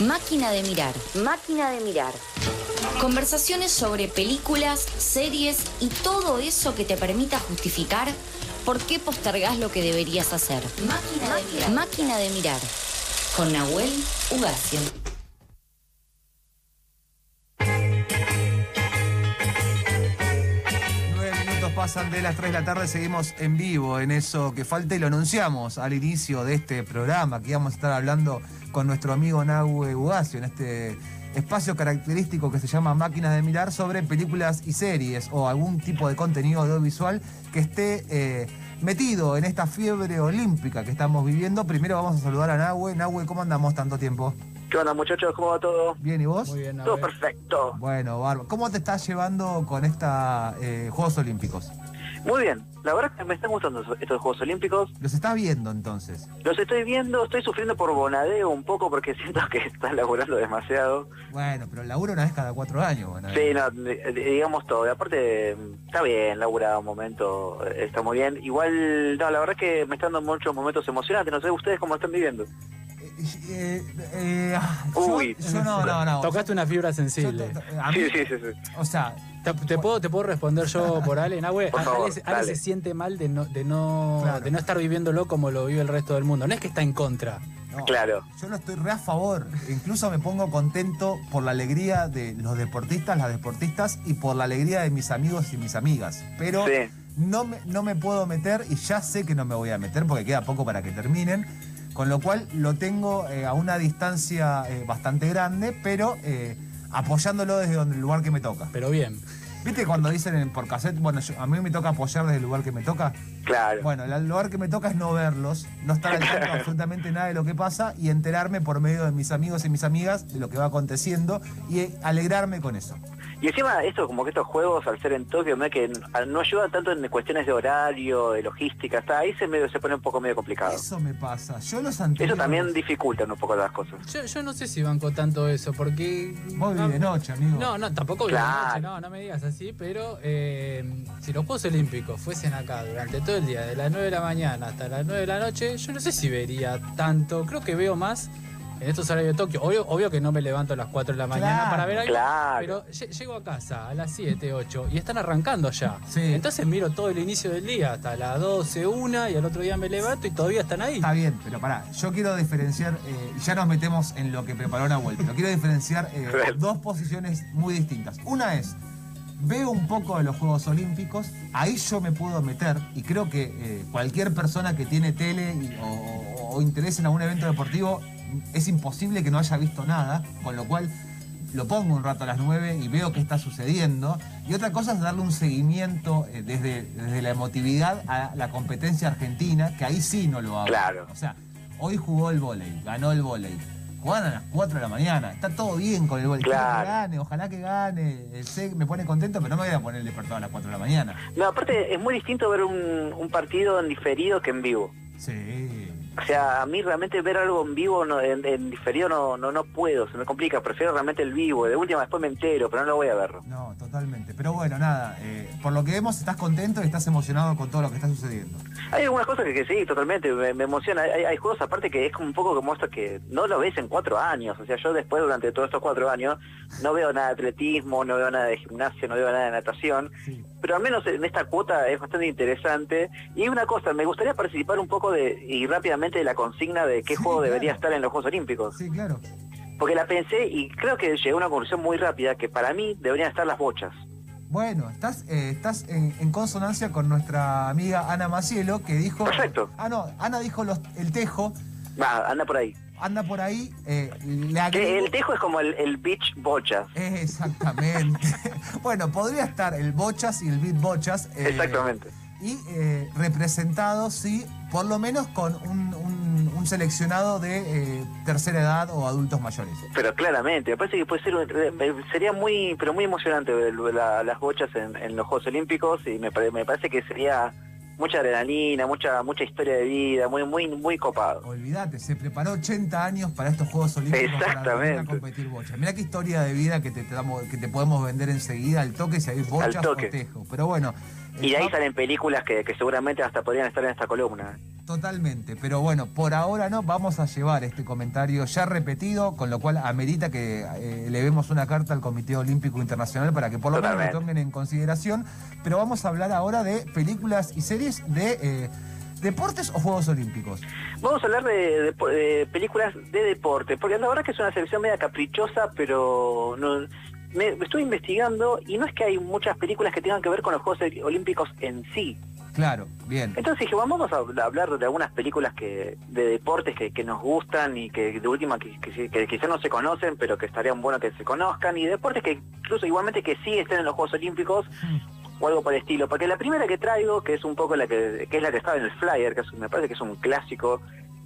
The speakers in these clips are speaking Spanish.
Máquina de mirar. Máquina de mirar. Conversaciones sobre películas, series y todo eso que te permita justificar por qué postergás lo que deberías hacer. Máquina, de, mirar. Máquina de mirar. Con Nahuel Ugacio. Nueve minutos pasan de las 3 de la tarde, seguimos en vivo en eso que falta y lo anunciamos al inicio de este programa, que íbamos a estar hablando con nuestro amigo Nahue Ugacio en este espacio característico que se llama Máquinas de Mirar sobre películas y series o algún tipo de contenido audiovisual que esté eh, metido en esta fiebre olímpica que estamos viviendo. Primero vamos a saludar a Nahue. Nahue, ¿cómo andamos tanto tiempo? ¿Qué onda muchachos? ¿Cómo va todo? Bien, ¿y vos? Muy bien, Todo perfecto. Bueno, Barba. ¿Cómo te estás llevando con estos Juegos Olímpicos? Muy bien. La verdad que me están gustando estos Juegos Olímpicos. ¿Los estás viendo entonces? Los estoy viendo, estoy sufriendo por bonadeo un poco porque siento que están laburando demasiado. Bueno, pero laburo una vez cada cuatro años. Bueno, Sí, no, di- digamos todo. Y aparte, está bien, laburado un momento, está muy bien. Igual, no, la verdad que me están dando muchos momentos emocionantes. No sé ustedes cómo están viviendo. Eh, eh, ah, yo- Uy. Yo, no, no, no. Tocaste una fibra sensible. a mí- Sí, sí, sí, sí. O sea, ¿Te, te puedo, ¿Te puedo responder yo por Ale, Nahue? Por Ale- favor, Ale, dale. se siente mal de no, de, no, Claro. de no estar viviéndolo como lo vive el resto del mundo. No es que está en contra. no, Claro. yo no estoy re a favor. Incluso me pongo contento por la alegría de los deportistas, las deportistas y por la alegría de mis amigos y mis amigas. Pero Sí. no, me, no me puedo meter y ya sé que no me voy a meter porque queda poco para que terminen. Con lo cual lo tengo eh, a una distancia eh, bastante grande, pero eh, apoyándolo desde donde, el lugar que me toca. Pero bien. ¿Viste cuando dicen en, por cassette, bueno, yo- a mí me toca apoyar desde el lugar que me toca? Claro. Bueno, el lugar que me toca es no verlos, no estar al tanto de absolutamente nada de lo que pasa y enterarme por medio de mis amigos y mis amigas de lo que va aconteciendo y alegrarme con eso. Y encima esto, como que estos juegos, al ser en Tokio, me que no no ayudan tanto en cuestiones de horario, de logística, está ahí se, medio, se pone un poco medio complicado. Eso me pasa. Yo los anteriores... Eso también dificulta un poco las cosas. Yo, yo no sé si banco tanto eso, porque. Vos no, vivís de noche, amigo. No, no, tampoco vivo de Claro. noche, no, no me digas así, pero eh, si los Juegos Olímpicos fuesen acá durante todo el día, de las 9 de la mañana hasta las 9 de la noche, yo no sé si vería tanto, creo que veo más en estos horarios de Tokio. Obvio, obvio que no me levanto a las 4 de la mañana Claro, para ver algo, claro. pero lle- llego a casa a las 7, 8 y están arrancando ya. Sí. Entonces miro todo el inicio del día hasta las 12, 1 y al otro día me levanto y todavía están ahí. Está bien, pero pará, yo quiero diferenciar, eh, ya nos metemos en lo que preparó Nahuel, pero quiero diferenciar eh, dos posiciones muy distintas. Una es, veo un poco de los Juegos Olímpicos, ahí yo me puedo meter y creo que eh, cualquier persona que tiene tele y- o- o interés en algún evento deportivo, es imposible que no haya visto nada, con lo cual lo pongo un rato a las 9 y veo qué está sucediendo. Y otra cosa es darle un seguimiento eh, desde, desde la emotividad a la competencia argentina, que ahí sí no lo hago. Claro. O sea, hoy jugó el vóley, ganó el vóley. Juegan a las 4 de la mañana, está todo bien con el. Quiero Claro. que gane, ojalá que gane. eh, sé- me pone contento, pero no me voy a poner el despertador a las 4 de la mañana. No, aparte es muy distinto ver un, un partido en diferido que en vivo. Sí. O sea, a mí realmente ver algo en vivo, no, en, en diferido no, no, no puedo, se me complica. Prefiero realmente el vivo. De última después me entero, pero no lo voy a ver. No, totalmente. Pero bueno, nada, eh, por lo que vemos estás contento y estás emocionado con todo lo que está sucediendo. Hay algunas cosas que, que sí, totalmente, me, me emociona. Hay, hay juegos aparte que es como un poco como esto que no lo ves en cuatro años. O sea, yo después durante todos estos cuatro años no veo nada de atletismo, no veo nada de gimnasio, no veo nada de natación. Sí. Pero al menos en esta cuota es bastante interesante. Y una cosa, me gustaría participar un poco de y rápidamente de la consigna de qué Sí, juego debería estar en los Juegos Olímpicos. Sí, claro. Porque la pensé y creo que llegué a una conclusión muy rápida que para mí deberían estar las bochas. Bueno, estás, eh, estás en, en consonancia con nuestra amiga Ana Macielo, que dijo... Perfecto. Ah, no, Ana dijo los- el tejo, Va, anda por ahí. anda por ahí, eh, le agrego- el tejo es como el, el beach bochas. Exactamente. bueno, podría estar el bochas y el beat bochas. eh, Exactamente. Y eh, representado, sí, por lo menos con un, un- un seleccionado de eh, tercera edad o adultos mayores. Pero claramente, me parece que puede ser un- sería muy, pero muy emocionante ver la- las bochas en, en los Juegos Olímpicos y me, me parece que sería mucha adrenalina, mucha mucha historia de vida, muy muy muy copado. Olvídate, se preparó 80 años para estos Juegos Olímpicos para Exactamente. venir a competir bochas. Mirá qué historia de vida que te, te damos- que te podemos vender enseguida al toque si hay bochas o tejo. Pero bueno, Y de ahí salen películas que, que seguramente hasta podrían estar en esta columna. Totalmente, pero bueno, por ahora no, vamos a llevar este comentario ya repetido, con lo cual amerita que eh, le demos una carta al Comité Olímpico Internacional para que por lo menos lo tomen en consideración, pero vamos a hablar ahora de películas y series de eh, deportes o Juegos Olímpicos. Vamos a hablar de, de- de películas de deporte, porque la verdad que es una selección media caprichosa, pero no, me, me estuve investigando y no es que hay muchas películas que tengan que ver con los Juegos Olímpicos en sí. Claro, bien. Entonces dije, vamos a hablar de algunas películas que de deportes que, que nos gustan y que de última que, que, que quizás no se conocen, pero que estarían bueno que se conozcan, y deportes que incluso igualmente que sí estén en los Juegos Olímpicos o algo por el estilo. Porque la primera que traigo, que es un poco la que, que es la que estaba en el flyer, que es- me parece que es un clásico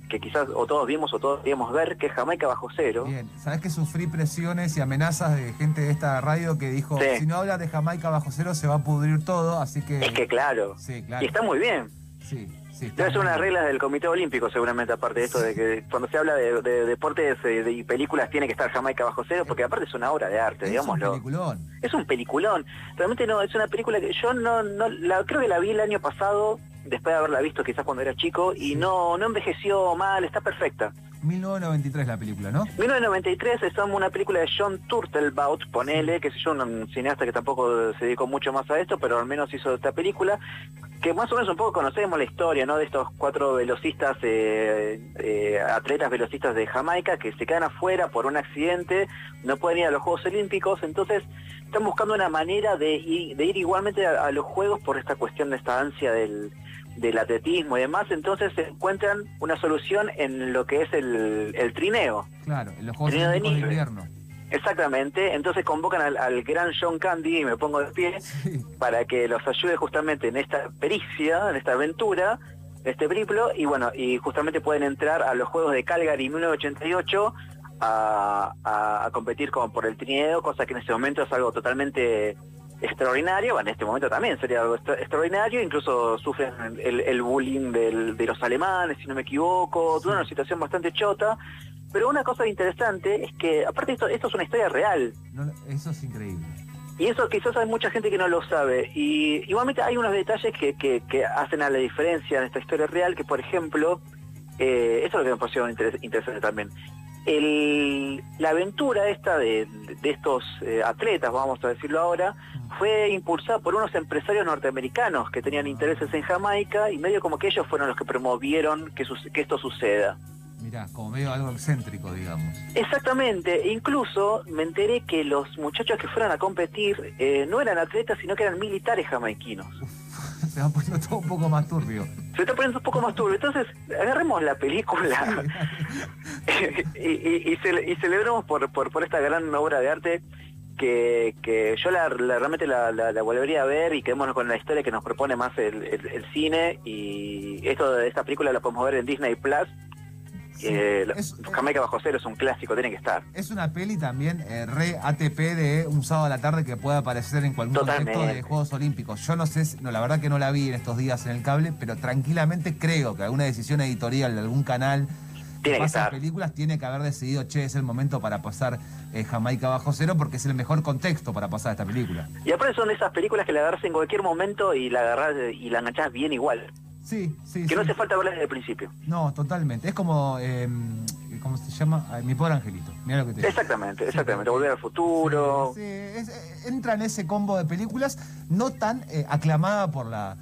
que quizás o todos vimos o todos queríamos ver, que es Jamaica bajo cero. Bien, sabes que sufrí presiones y amenazas de gente de esta radio que dijo, Sí. si no hablas de Jamaica bajo cero se va a pudrir todo, así que... Es que claro, Sí, claro. y está muy bien. Sí, sí. Debe ser unas reglas del Comité Olímpico seguramente, aparte de esto de que cuando se habla de, de deportes eh, de- y películas tiene que estar Jamaica bajo cero, porque aparte es una obra de arte, Es un digámoslo. peliculón. Es un peliculón. Realmente no, es una película que yo no, no la, creo que la vi el año pasado, después de haberla visto quizás cuando era chico, y no, no envejeció mal, está perfecta. 1993 la película, ¿no? 1993 es una película de John Turtelbaut, ponele, que sé yo, un cineasta que tampoco se dedicó mucho más a esto, pero al menos hizo esta película, que más o menos un poco conocemos la historia, ¿no? De estos cuatro velocistas, eh, eh, atletas velocistas de Jamaica que se quedan afuera por un accidente, no pueden ir a los Juegos Olímpicos, entonces están buscando una manera de ir, de ir igualmente a, a los Juegos por esta cuestión de esta ansia del, del atletismo y demás, entonces se encuentran una solución en lo que es el, el trineo. Claro, en los Juegos de invierno. Exactamente, entonces convocan al, al gran John Candy y me pongo de pie Sí. para que los ayude justamente en esta pericia, en esta aventura, en este periplo, y bueno, y justamente pueden entrar a los Juegos de Calgary 1988 a, a- a competir con, por el trineo, cosa que en este momento es algo totalmente extraordinario, bueno, en este momento también sería algo extra- extraordinario, incluso sufren el, el bullying del- de los alemanes, si no me equivoco, toda una situación bastante chota, pero una cosa interesante es que, aparte esto, esto es una historia real, No, eso es increíble. y eso quizás hay mucha gente que no lo sabe. Y igualmente hay unos detalles que, que- que hacen a la diferencia en esta historia real, que por ejemplo, eh, eso es lo que me pareció interes- interesante también. El- la aventura esta de, de estos eh, atletas, vamos a decirlo ahora, fue impulsada por unos empresarios norteamericanos que tenían intereses en Jamaica y medio como que ellos fueron los que promovieron que, sus- que esto suceda. Mirá, como medio algo excéntrico, digamos. Exactamente, e incluso me enteré que los muchachos que fueron a competir eh, no eran atletas, sino que eran militares jamaiquinos. Se va poniendo todo un poco más turbio. Se está poniendo un poco más turbio. Entonces, agarremos la película y, y- y cele- y celebremos por, por, por esta gran obra de arte que, que yo la, la- realmente la, la- la volvería a ver y quedémonos con la historia que nos propone más el, el- el cine y esto de esta película la podemos ver en Disney Plus. Sí, Eh, es, Jamaica bajo cero es un clásico, tiene que estar. es una peli también eh, re ATP de un sábado a la tarde que puede aparecer en cualquier contexto Totalmente. de Juegos Olímpicos. Yo no sé, no, la verdad que no la vi en estos días en el cable, pero tranquilamente creo que alguna decisión editorial de algún canal Tiene que estar. películas tiene que haber decidido, che, es el momento para pasar eh, Jamaica bajo cero porque es el mejor contexto para pasar esta película. Y aparte son de esas películas que la agarras en cualquier momento y la agarras y la enganchás bien igual. Sí, sí, Que sí. no hace falta verla desde el principio. No, totalmente. Es como, eh, ¿cómo se llama? Ay, mi pobre angelito. Mira lo que te digo. Exactamente, exactamente. Volver al futuro. Sí, sí, es- eh, entra en ese combo de películas no tan eh, aclamada por la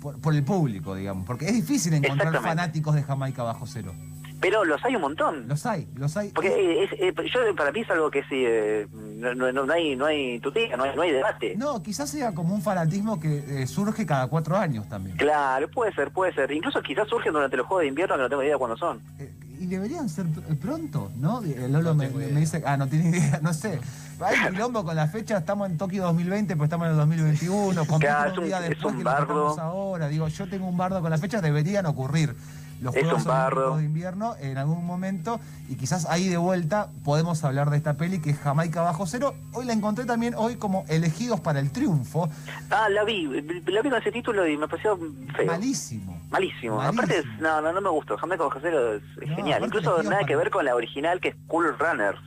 por, por el público, digamos, porque es difícil encontrar fanáticos de Jamaica bajo cero. Pero los hay un montón. Los hay, los hay. Porque es, eh, yo para mí es algo que sí, eh, no, no- no hay no hay tutía, no hay, no hay debate. No, quizás sea como un fanatismo que eh, surge cada cuatro años también. Claro, puede ser, puede ser. Incluso quizás surgen durante los juegos de invierno que no tengo idea cuándo son. Eh, y deberían ser pr- pronto, ¿no? Eh, Lolo No me, dice, ah, no tiene idea, no sé. Hay quilombo con la fecha, estamos en Tokio 2020, pues estamos en el 2021, compiten Claro, es un día es después un bardo. ahora. Digo, yo tengo un bardo con las fechas, deberían ocurrir los Es Juegos. Olímpicos de invierno en algún momento y quizás ahí de vuelta podemos hablar de esta peli que es Jamaica bajo cero. Hoy la encontré también hoy como elegidos para el triunfo. Ah, la vi, la vi con ese título y me pareció feo. Malísimo. Malísimo. Malísimo. Aparte, es- no, no, no me gustó. Jamaica bajo cero es, es No, genial. Incluso nada que ver con la original que es Cool Runners.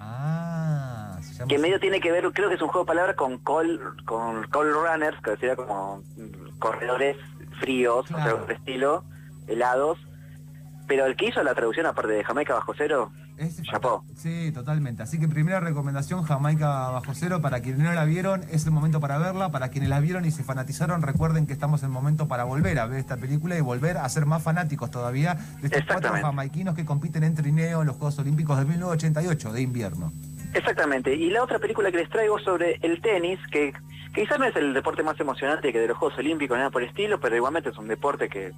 Ah, se llama que medio tiene que ver, creo que es un juego de palabras con call, con call runners, que sería como corredores fríos, o sea, Claro. algo de estilo, helados. Pero el que hizo la traducción, aparte de Jamaica Bajo Cero, Es Chapó. Sí, totalmente. Así que primera recomendación, Jamaica Bajo Cero. Para quienes no la vieron, es el momento para verla. Para quienes la vieron y se fanatizaron, recuerden que estamos en el momento para volver a ver esta película y volver a ser más fanáticos todavía de estos cuatro jamaiquinos que compiten en trineo en los Juegos Olímpicos de 1988 de invierno. Exactamente. Y la otra película que les traigo sobre el tenis, que, que quizás no es el deporte más emocionante que de los Juegos Olímpicos, nada por el estilo, pero igualmente es un deporte que,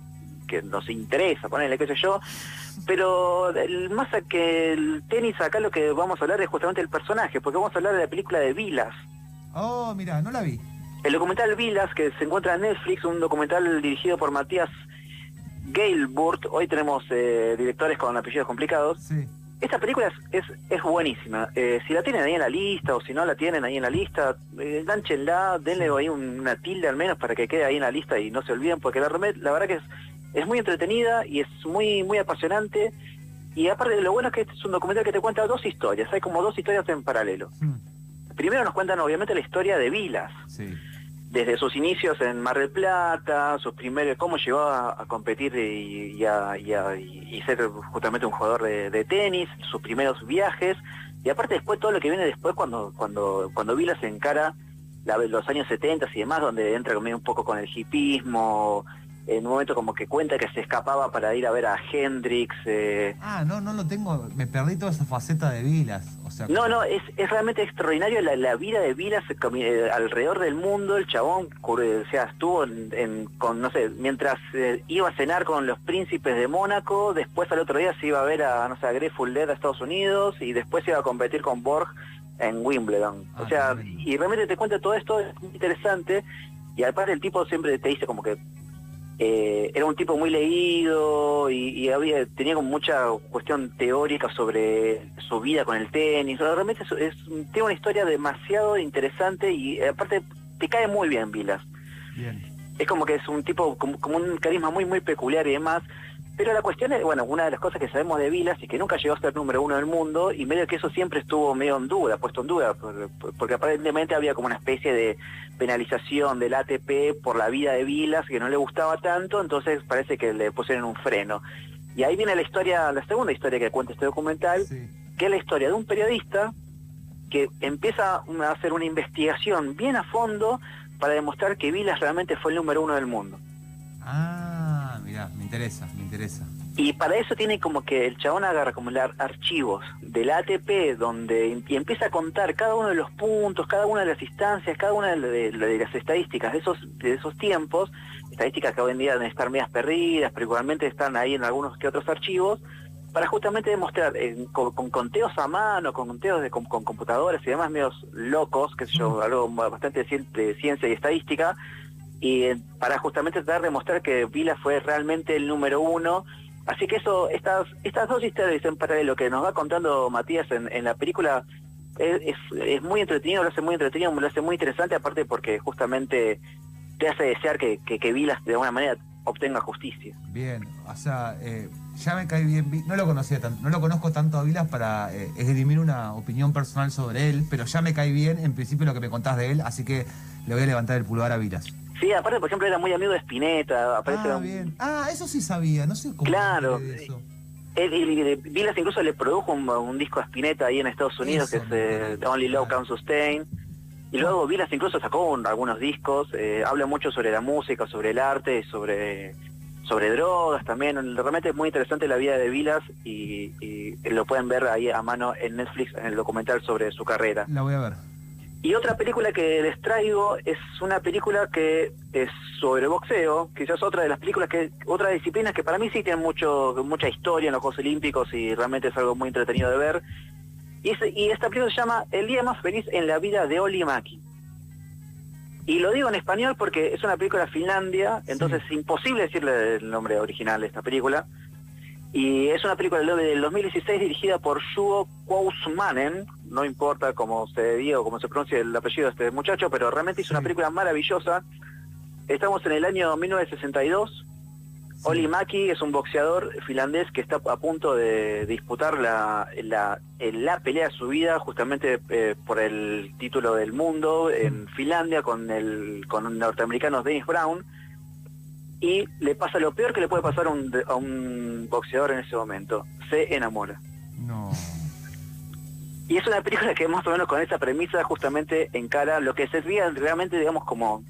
que nos interesa, ponerle qué sé yo. Pero el- más que el tenis, acá lo que vamos a hablar es justamente el personaje, porque vamos a hablar de la película de Vilas. Oh, mira, no la vi. El documental Vilas, que se encuentra en Netflix, un documental dirigido por Matías Gailburt. Hoy tenemos eh, directores con apellidos complicados. Sí. Esta película es, es, es buenísima. Eh, si la tienen ahí en la lista o si no la tienen ahí en la lista, eh, enganchenla, denle ahí un- una tilde al menos para que quede ahí en la lista y no se olviden, porque la, la verdad que es, es muy entretenida y es muy, muy apasionante. Y aparte, lo bueno es que este es un documental que te cuenta dos historias. Hay como dos historias en paralelo. Mm, Primero nos cuentan obviamente la historia de Vilas Sí. desde sus inicios en Mar del Plata, sus primeros, cómo llegó a, a competir y, y a, y a- y ser justamente un jugador de, de tenis, sus primeros viajes, y aparte después todo lo que viene después cuando cuando cuando Vila se encara la- los años 70 y demás, donde entra un poco con el hipismo, en un momento como que cuenta que se escapaba para ir a ver a Hendrix, eh, Ah, no, no lo tengo. Me perdí toda esa faceta de Vilas. O sea, No, no, es, es realmente extraordinario la, la vida de Vilas eh, eh, alrededor del mundo. El chabón, o sea, estuvo en, en- con, no sé, mientras eh, iba a cenar con los príncipes de Mónaco, después al otro día se iba a ver a, no sé, a Grateful Dead a Estados Unidos y después iba a competir con Borg en Wimbledon. Ah, o sea, tremendo. y realmente te cuenta todo esto, es muy interesante. Y aparte el tipo siempre te dice como que eh, era un tipo muy leído y, y había tenía como mucha cuestión teórica sobre su vida con el tenis. Realmente es, es- tiene una historia demasiado interesante y eh, aparte te cae muy bien Vilas. bien. Es como que es un tipo como, como un carisma muy muy peculiar y demás. Pero la cuestión es, bueno, una de las cosas que sabemos de Vilas es que nunca llegó a ser número uno del mundo y medio que eso siempre estuvo medio en duda, puesto en duda, por- por- porque aparentemente había como una especie de penalización del ATP por la vida de Vilas que no le gustaba tanto, entonces parece que le pusieron un freno. Y ahí viene la historia, la segunda historia que cuenta este documental, Sí. que es la historia de un periodista que empieza a hacer una investigación bien a fondo para demostrar que Vilas realmente fue el número uno del mundo. Ah, mira, me interesa, me interesa. Y para eso tiene como que el chabón agarra como archivos del ATP donde y empieza a contar cada uno de los puntos, cada una de las instancias, cada una de, de- de las estadísticas de esos, de esos tiempos, estadísticas que hoy en día deben estar medias perdidas, pero igualmente están ahí en algunos que otros archivos, para justamente demostrar eh, con, con conteos a mano, con conteos de, con, con computadoras y demás medios locos, que sé yo, algo bastante de ciencia y estadística, y para justamente tratar de mostrar que Vila fue realmente el número uno. Así que eso, estas, estas dos historias en paralelo que nos va contando Matías en, en la película es, es, muy entretenido, lo hace muy entretenido, lo hace muy interesante, aparte porque justamente te hace desear que, que, que Vilas de alguna manera obtenga justicia. Bien, o sea, eh, ya me cae bien, no lo conocía tanto, no lo conozco tanto a Vilas para eh, una opinión personal sobre él, pero ya me cae bien en principio lo que me contás de él, así que le voy a levantar el pulgar a Vilas. Sí, aparte, por ejemplo, era muy amigo de Spinetta, aparece Ah, un- bien. Ah, eso sí sabía, no sé cómo. Claro. enteré de eso. Él, él- él- Vilas incluso le produjo un, un disco a Spinetta ahí en Estados Unidos Eso que es eh, acuerdo, Only Love. Can Sustain. Y luego Vilas incluso sacó un- algunos discos, eh, habla mucho sobre la música, sobre el arte, sobre sobre drogas también. Realmente es muy interesante la vida de Vilas y, y lo pueden ver ahí a mano en Netflix en el documental sobre su carrera. La voy a ver. Y otra película que les traigo es una película que es sobre boxeo, quizás otra de las películas que, otra disciplina que para mí sí tiene mucho, mucha historia en los Juegos Olímpicos y realmente es algo muy entretenido de ver. Y, es- y esta película se llama El día más feliz en la vida de Oli Maki. Y lo digo en español porque es una película de Finlandia, entonces es imposible decirle el nombre original de esta película. Y es una película del del 2016 dirigida por Juho Kousmanen, no importa cómo se diga o cómo se pronuncia el apellido de este muchacho, pero realmente hizo una Sí. película maravillosa. Estamos en el año 1962 Oli Maki es un boxeador finlandés que está a punto de disputar la, la, la pelea de su vida justamente eh, por el título del mundo en Finlandia con el con un norteamericano Dennis Brown y le pasa lo peor que le puede pasar a un, a un boxeador en ese momento, se enamora. No. Y es una película que más o menos con esa premisa justamente encara lo que sería realmente, digamos, como...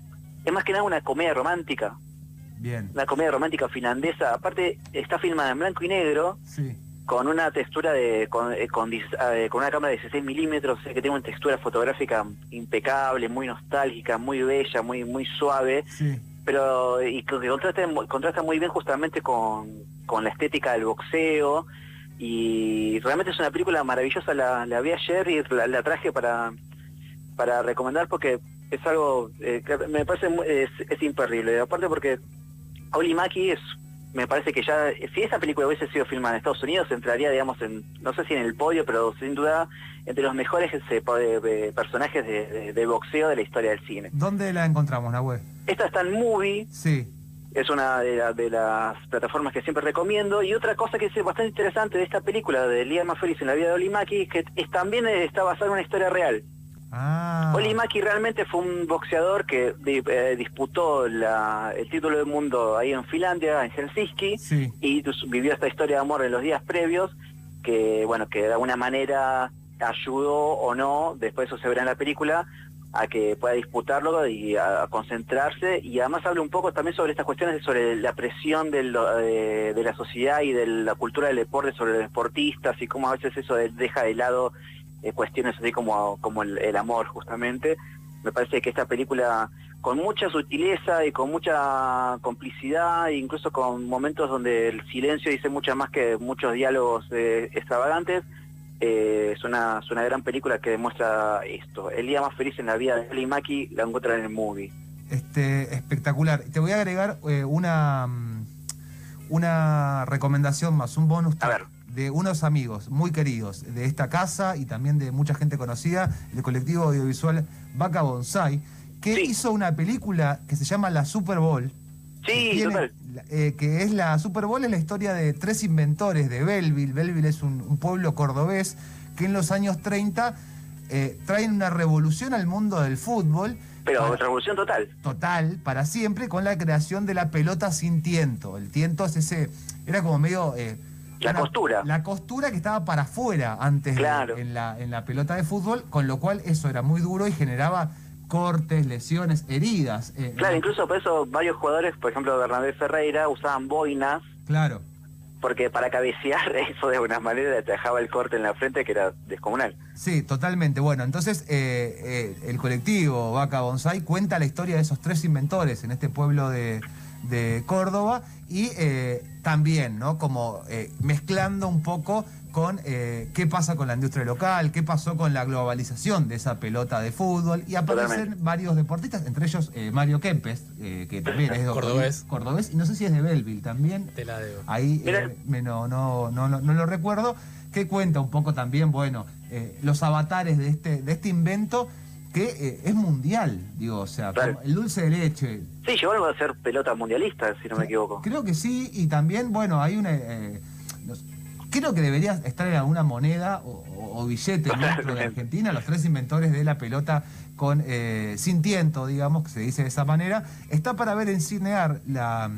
Es más que nada una comedia romántica, Bien. una comedia romántica finlandesa. Aparte, está filmada en blanco y negro, Sí. con una textura de... con, eh, con, dis- eh, con una cámara de 16 milímetros, que tiene una textura fotográfica impecable, muy nostálgica, muy bella, muy, muy suave, Sí. Pero y que contrasta, contrasta muy bien justamente con, con la estética del boxeo y realmente es una película maravillosa, la, la vi ayer y la, la traje para, para recomendar porque es algo eh, que me parece es, es imperdible, aparte porque Oli es me parece que ya, si esa película hubiese sido filmada en Estados Unidos, entraría, digamos, en, no sé si en el podio, pero sin duda entre los mejores eh, po- eh, personajes de, de- de boxeo de la historia del cine. ¿Dónde la encontramos, Nahue? Esta está en Movie, Sí. es una de, la- de las plataformas que siempre recomiendo. Y otra cosa que es bastante interesante de esta película de Liam Feliz en la vida de Oli Maki es que es, también está basada en una historia real. Ah. Oli Maki realmente fue un boxeador que eh, disputó la- el título del mundo ahí en Finlandia, en Helsinki, Sí. y pues, vivió esta historia de amor en los días previos, que bueno, que de alguna manera ayudó o no, después eso se verá en la película, a que pueda disputarlo y a, concentrarse y además habla un poco también sobre estas cuestiones sobre la presión de, lo- de- de la sociedad y de la cultura del deporte sobre los deportistas y cómo a veces eso de- deja de lado eh, cuestiones así como, como el, el amor justamente. Me parece que esta película con mucha sutileza y con mucha complicidad, e incluso con momentos donde el silencio dice mucho más que muchos diálogos eh, extravagantes, eh, es, una, es una gran película que demuestra esto. El día más feliz en la vida de Ali Maki la encuentran en el movie. Este, espectacular. Te voy a agregar eh, una, mm, una recomendación más, un bonus A ver. De unos amigos muy queridos de esta casa y también de mucha gente conocida, el colectivo audiovisual Vaca Bonsai, que Sí. hizo una película que se llama La Super Bowl. que Sí, tiene- eh, que es la Super Bowl, es la historia de tres inventores de Belleville. Belleville es un, un pueblo cordobés que en los años 30 eh, traen una revolución al mundo del fútbol. Pero para- revolución total. total para siempre con la creación de la pelota sin tiento. El tiento es ese, era como medio... eh, La costura. La costura que estaba para afuera antes de- Claro. en, la, en la pelota de fútbol, con lo cual eso era muy duro y generaba cortes, lesiones, heridas. eh, Claro, incluso por eso varios jugadores, por ejemplo Bernabé Ferreira, usaban boinas Claro. porque para cabecear eso de alguna manera te dejaba el corte en la frente que era descomunal. Sí, totalmente. Bueno, entonces eh, eh, el colectivo Vaca Bonsai cuenta la historia de esos tres inventores en este pueblo de, de Córdoba y también, ¿no? Como eh, mezclando un poco con eh, qué pasa con la industria local, qué pasó con la globalización de esa pelota de fútbol y aparecen Totalmente. varios deportistas, entre ellos eh, Mario Kempes, eh, que también es de- Cordobés. cordobés y no sé si es de Belleville también. Te la debo. Ahí eh, me- no, no, no, no, no lo recuerdo. Que cuenta un poco también, bueno, eh, los avatares de este, de este invento que eh, es mundial, digo, o sea, Claro. el dulce de leche. Sí, algo a ser pelota mundialista, si no me equivoco. Creo que sí, y también, bueno, hay una... eh, creo que debería estar en alguna moneda o, o- o billete nuestro de. Argentina, los tres inventores de la pelota con eh, sin tiento, digamos, que se dice de esa manera. Está para ver en Cinear la,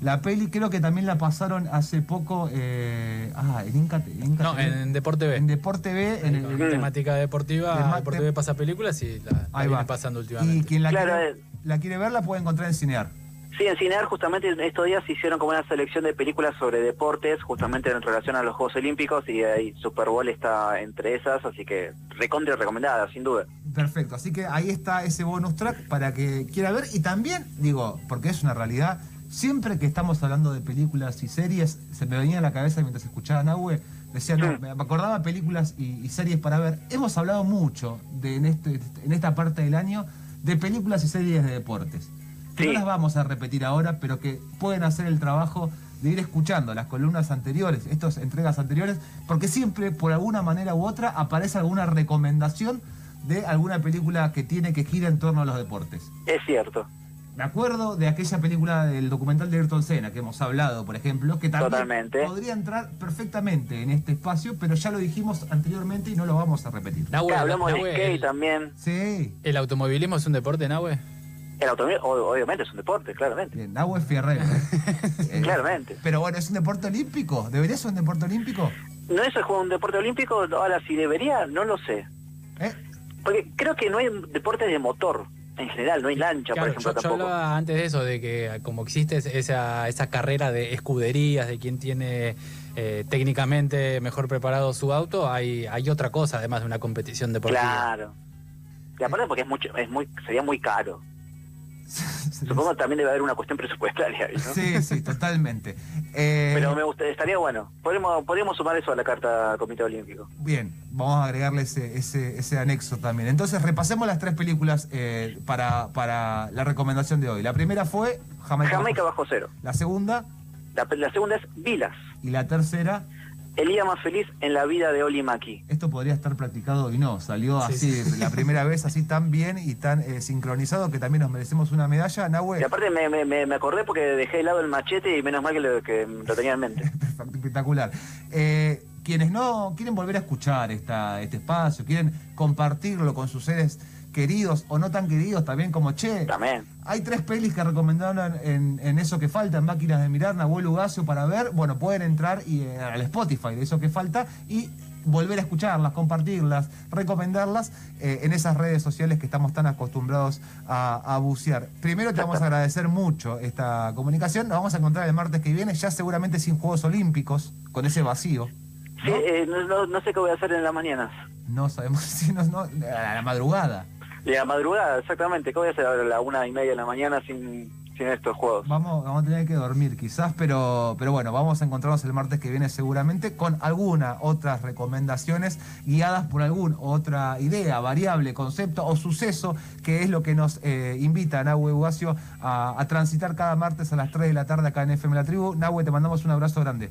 la peli, creo que también la pasaron hace poco, eh, ah, en Inca, en Inca No, TV, en Deporte B. en Deporte B, en el, temática deportiva, Dema- Deporte de- B pasa películas y la, la viene pasando Y últimamente. quien la, Claro, quiere, eh. la quiere ver la puede encontrar en Cinear. Sí, en Cinear justamente en estos días se hicieron como una selección de películas sobre deportes, justamente en relación a los Juegos Olímpicos, y ahí Super Bowl está entre esas, así que recontra recomendada, sin duda. Perfecto, así que ahí está ese bonus track para que quiera ver. Y también, digo, porque es una realidad, siempre que estamos hablando de películas y series, se me venía a la cabeza mientras escuchaba a Nahue, decía, no, me acordaba películas y, y series para ver. Hemos hablado mucho de, en, este, en esta parte del año de películas y series de deportes. Que no las vamos a repetir ahora, pero que pueden hacer el trabajo de ir escuchando las columnas anteriores, estas entregas anteriores, porque siempre, por alguna manera u otra, aparece alguna recomendación de alguna película que tiene que gira en torno a los deportes. Es cierto. Me acuerdo de aquella película del documental de Ayrton Senna que hemos hablado, por ejemplo, que también Totalmente. podría entrar perfectamente en este espacio, pero ya lo dijimos anteriormente y no lo vamos a repetir. Nahue, hablamos Nahue, de skate el, también. Sí. ¿El automovilismo es un deporte, Nahue? El automóvil, o- obviamente, es un deporte, claramente. Bien, Nahue Fierrero. Eh, Claramente. Pero bueno, ¿es un deporte olímpico? ¿Debería ser un deporte olímpico? ¿No es el juego un deporte olímpico? Ahora, si debería, no lo sé. ¿Eh? Porque creo que no hay deportes de motor en general, no hay lancha, Claro, por ejemplo, yo, yo tampoco. hablaba antes de eso, de que como existe esa, esa carrera de escuderías, de quien tiene eh, técnicamente mejor preparado su auto, hay, hay otra cosa además de una competición deportiva. Claro. Y aparte porque es mucho, es muy, sería muy caro. Supongo que también debe haber una cuestión presupuestaria ¿no? Sí, sí, totalmente. Eh, Pero me gusta, estaría bueno. Podemos, podríamos sumar eso a la carta Comité Olímpico. Bien, vamos a agregarle ese, ese, ese anexo también. Entonces, repasemos las tres películas eh, para, para la recomendación de hoy. La primera fue Jamaica. Jamaica Bajo- bajo cero. La segunda La, la segunda es Vilas. y la tercera, El día más feliz en la vida de Oli Maki. esto podría estar practicado y no. Salió Sí, así, la primera vez así tan bien y tan eh, sincronizado que también nos merecemos una medalla. Nahue, Y aparte me, me, me, me acordé porque dejé de lado el machete y menos mal que lo, que lo tenía en mente. espectacular. Eh, quienes no quieren volver a escuchar esta, este espacio, quieren compartirlo con sus seres queridos o no tan queridos también como Che. También. Hay tres pelis que recomendaron en, en Eso que Falta, en Máquinas de Mirar, Nahuel Ugacio, para ver. Bueno, pueden entrar y, eh, al Spotify de Eso que Falta y volver a escucharlas, compartirlas, recomendarlas eh, en esas redes sociales que estamos tan acostumbrados a, a bucear. Primero te vamos a agradecer mucho esta comunicación. Nos vamos a encontrar el martes que viene, ya seguramente sin Juegos Olímpicos, con ese vacío. Sí, ¿no? eh, no, no- no sé qué voy a hacer en las mañanas. No sabemos si no, a la madrugada. Y a madrugada, exactamente. ¿Qué voy a hacer ahora a la una y media de la mañana sin, sin estos juegos? Vamos, vamos a tener que dormir quizás, pero, pero bueno, vamos a encontrarnos el martes que viene seguramente con alguna otras recomendaciones guiadas por alguna otra idea, variable, concepto o suceso que es lo que nos eh, invita a Nahue Ugacio a, a transitar cada martes a las 3 de la tarde acá en FM La Tribu. Nahue, te mandamos un abrazo grande.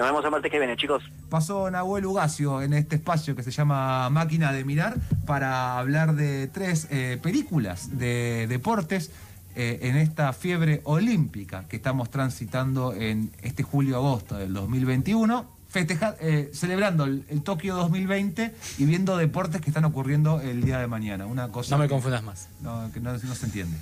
Nos vemos el martes que viene, chicos. Pasó Nahuel Ugacio en este espacio que se llama Máquina de Mirar para hablar de tres eh, películas de deportes eh, en esta fiebre olímpica que estamos transitando en este julio-agosto del 2021. Festejar, eh, celebrando el, el Tokio 2020 y viendo deportes que están ocurriendo el día de mañana. Una cosa No me confundas más. no, que no- no se entiende.